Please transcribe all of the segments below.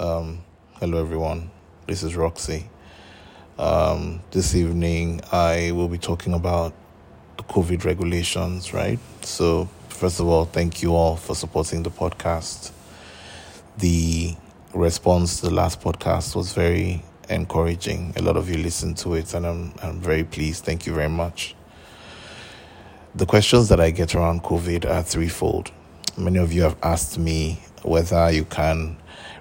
Um, hello, everyone. This is Roxy. Um, this evening, I will be talking about the COVID regulations, right? So, first of all, thank you all for supporting the podcast. The response to the last podcast was very encouraging. A lot of you listened to it, and I'm, I'm very pleased. Thank you very much. The questions that I get around COVID are threefold. Many of you have asked me whether you can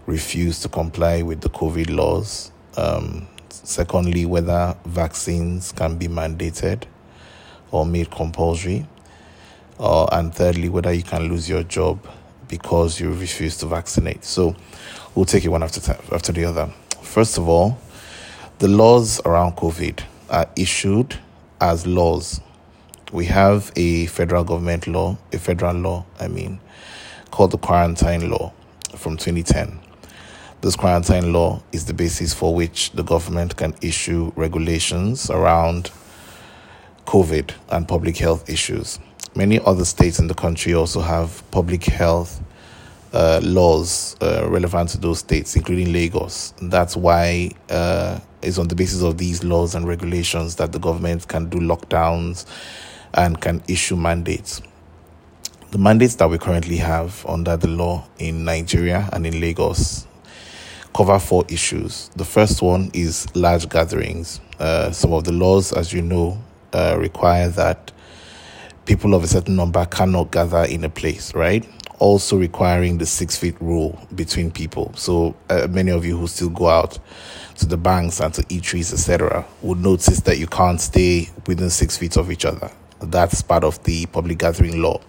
refuse to comply with the COVID laws. Um, secondly, whether vaccines can be mandated or made compulsory. Uh, and thirdly, whether you can lose your job because you refuse to vaccinate. So we'll take it one after, time, after the other. First of all, the laws around COVID are issued as laws. We have a federal government law, a federal law, I mean, called the Quarantine Law from 2010. This quarantine law is the basis for which the government can issue regulations around COVID and public health issues. Many other states in the country also have public health uh, laws uh, relevant to those states, including Lagos. That's why uh, it's on the basis of these laws and regulations that the government can do lockdowns and can issue mandates. The mandates that we currently have under the law in Nigeria and in Lagos cover four issues. The first one is large gatherings. Uh, some of the laws, as you know, uh, require that people of a certain number cannot gather in a place, right? Also requiring the six feet rule between people. So uh, many of you who still go out to the banks and to eateries, etc., would notice that you can't stay within six feet of each other. That's part of the public gathering law.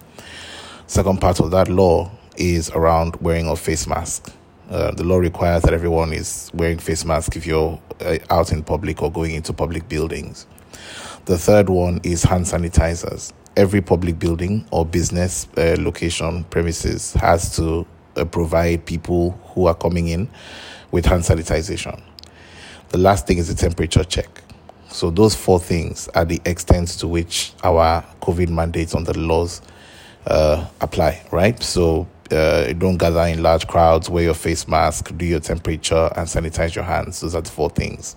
Second part of that law is around wearing of face mask. Uh, the law requires that everyone is wearing face mask if you're uh, out in public or going into public buildings. The third one is hand sanitizers. Every public building or business uh, location premises has to uh, provide people who are coming in with hand sanitization. The last thing is the temperature check. So those four things are the extent to which our COVID mandates on the laws uh, apply, right? So uh, don't gather in large crowds, wear your face mask, do your temperature, and sanitize your hands. Those are the four things.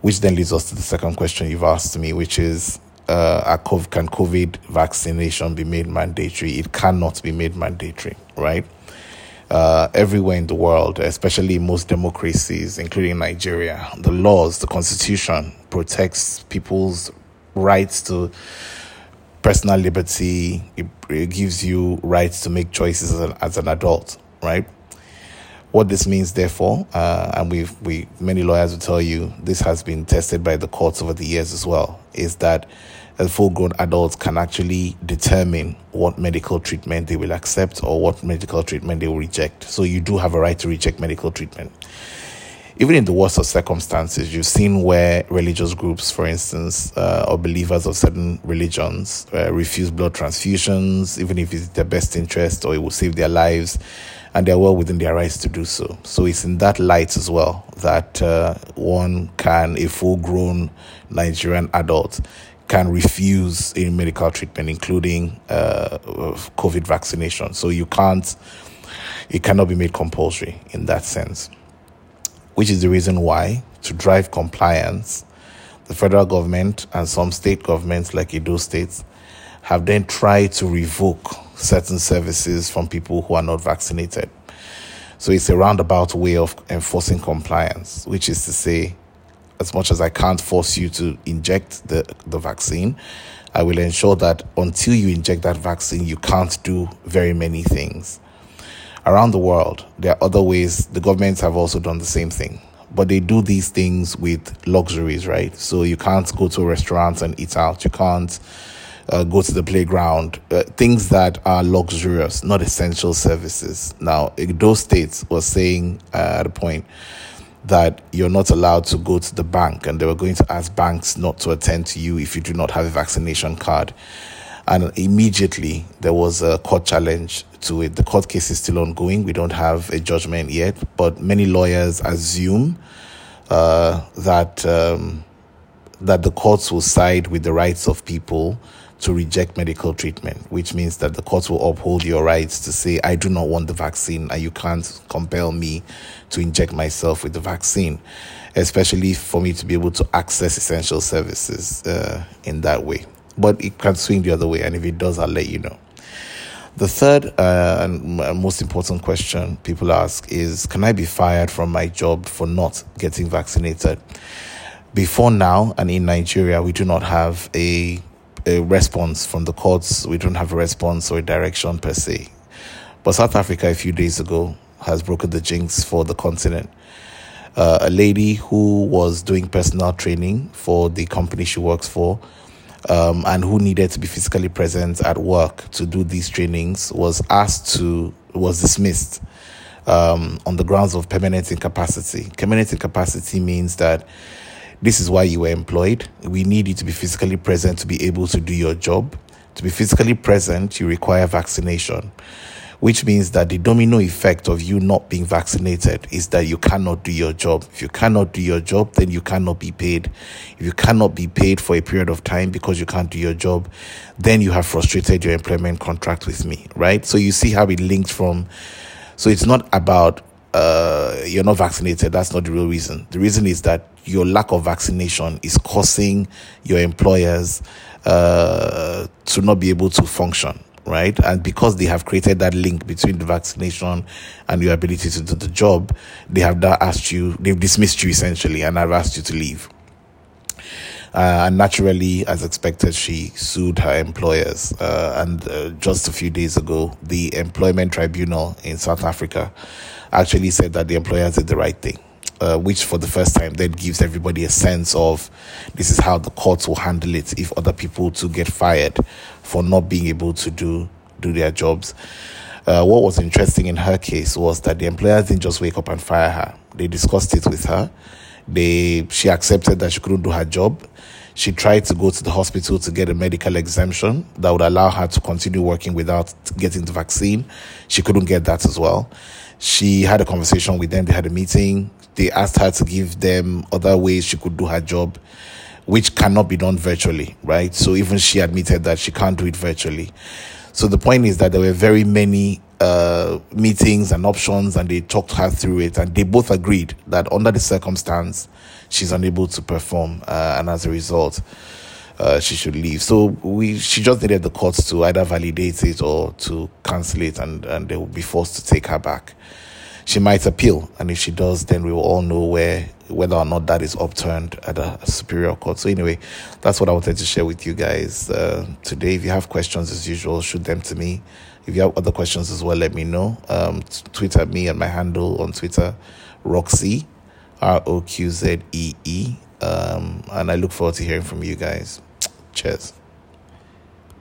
Which then leads us to the second question you've asked me, which is uh, can COVID vaccination be made mandatory? It cannot be made mandatory, right? Uh, everywhere in the world, especially most democracies, including Nigeria, the laws, the constitution protects people's rights to personal liberty. It, it gives you rights to make choices as an, as an adult, right? What this means, therefore, uh, and we've we many lawyers will tell you this has been tested by the courts over the years as well, is that a full-grown adults can actually determine what medical treatment they will accept or what medical treatment they will reject. So you do have a right to reject medical treatment even in the worst of circumstances, you've seen where religious groups, for instance, uh, or believers of certain religions, uh, refuse blood transfusions, even if it's their best interest or it will save their lives, and they're well within their rights to do so. So it's in that light as well that uh, one can, a full grown Nigerian adult, can refuse any medical treatment, including uh, COVID vaccination. So you can't, it cannot be made compulsory in that sense which is the reason why, to drive compliance, the federal government and some state governments, like Edo states, have then tried to revoke certain services from people who are not vaccinated. So it's a roundabout way of enforcing compliance, which is to say, as much as I can't force you to inject the, the vaccine, I will ensure that until you inject that vaccine, you can't do very many things around the world, there are other ways the governments have also done the same thing. But they do these things with luxuries, right? So you can't go to restaurants and eat out. You can't uh, go to the playground. Uh, things that are luxurious, not essential services. Now, those states were saying uh, at a point that you're not allowed to go to the bank, and they were going to ask banks not to attend to you if you do not have a vaccination card. And immediately there was a court challenge to it. The court case is still ongoing. We don't have a judgment yet, but many lawyers assume uh, that um, that the courts will side with the rights of people to reject medical treatment, which means that the courts will uphold your rights to say, I do not want the vaccine, and you can't compel me to inject myself with the vaccine, especially for me to be able to access essential services uh, in that way. But it can swing the other way, and if it does, I'll let you know. The third uh, and most important question people ask is Can I be fired from my job for not getting vaccinated? Before now, and in Nigeria, we do not have a a response from the courts. We don't have a response or a direction per se. But South Africa, a few days ago, has broken the jinx for the continent. Uh, a lady who was doing personal training for the company she works for um, and who needed to be physically present at work to do these trainings was asked to, was dismissed um, on the grounds of permanent incapacity. Permanent incapacity means that this is why you were employed. We need you to be physically present to be able to do your job. To be physically present, you require vaccination, which means that the domino effect of you not being vaccinated is that you cannot do your job. If you cannot do your job, then you cannot be paid. If you cannot be paid for a period of time because you can't do your job, then you have frustrated your employment contract with me, right? So you see how it linked from. So it's not about uh, you're not vaccinated. That's not the real reason. The reason is that your lack of vaccination is causing your employers uh, to not be able to function right? And because they have created that link between the vaccination and your ability to do the job, they have now asked you, they've dismissed you essentially, and have asked you to leave. Uh, and naturally, as expected, she sued her employers. Uh, and uh, just a few days ago, the Employment Tribunal in South Africa actually said that the employers did the right thing uh, which for the first time then gives everybody a sense of this is how the courts will handle it if other people to get fired for not being able to do do their jobs. Uh, what was interesting in her case was that the employers didn't just wake up and fire her. They discussed it with her. They she accepted that she couldn't do her job. She tried to go to the hospital to get a medical exemption that would allow her to continue working without getting the vaccine. She couldn't get that as well. She had a conversation with them. They had a meeting they asked her to give them other ways she could do her job, which cannot be done virtually, right? So even she admitted that she can't do it virtually. So the point is that there were very many uh, meetings and options, and they talked her through it, and they both agreed that under the circumstance, she's unable to perform, uh, and as a result, uh, she should leave. So we, she just needed the courts to either validate it or to cancel it, and, and they will be forced to take her back she might appeal, and if she does, then we will all know where whether or not that is upturned at a, a superior court. So anyway, that's what I wanted to share with you guys uh, today. If you have questions, as usual, shoot them to me. If you have other questions as well, let me know. Um, tweet at me and my handle on Twitter, Roxy, R O Q Z E E. Um, and I look forward to hearing from you guys. Cheers.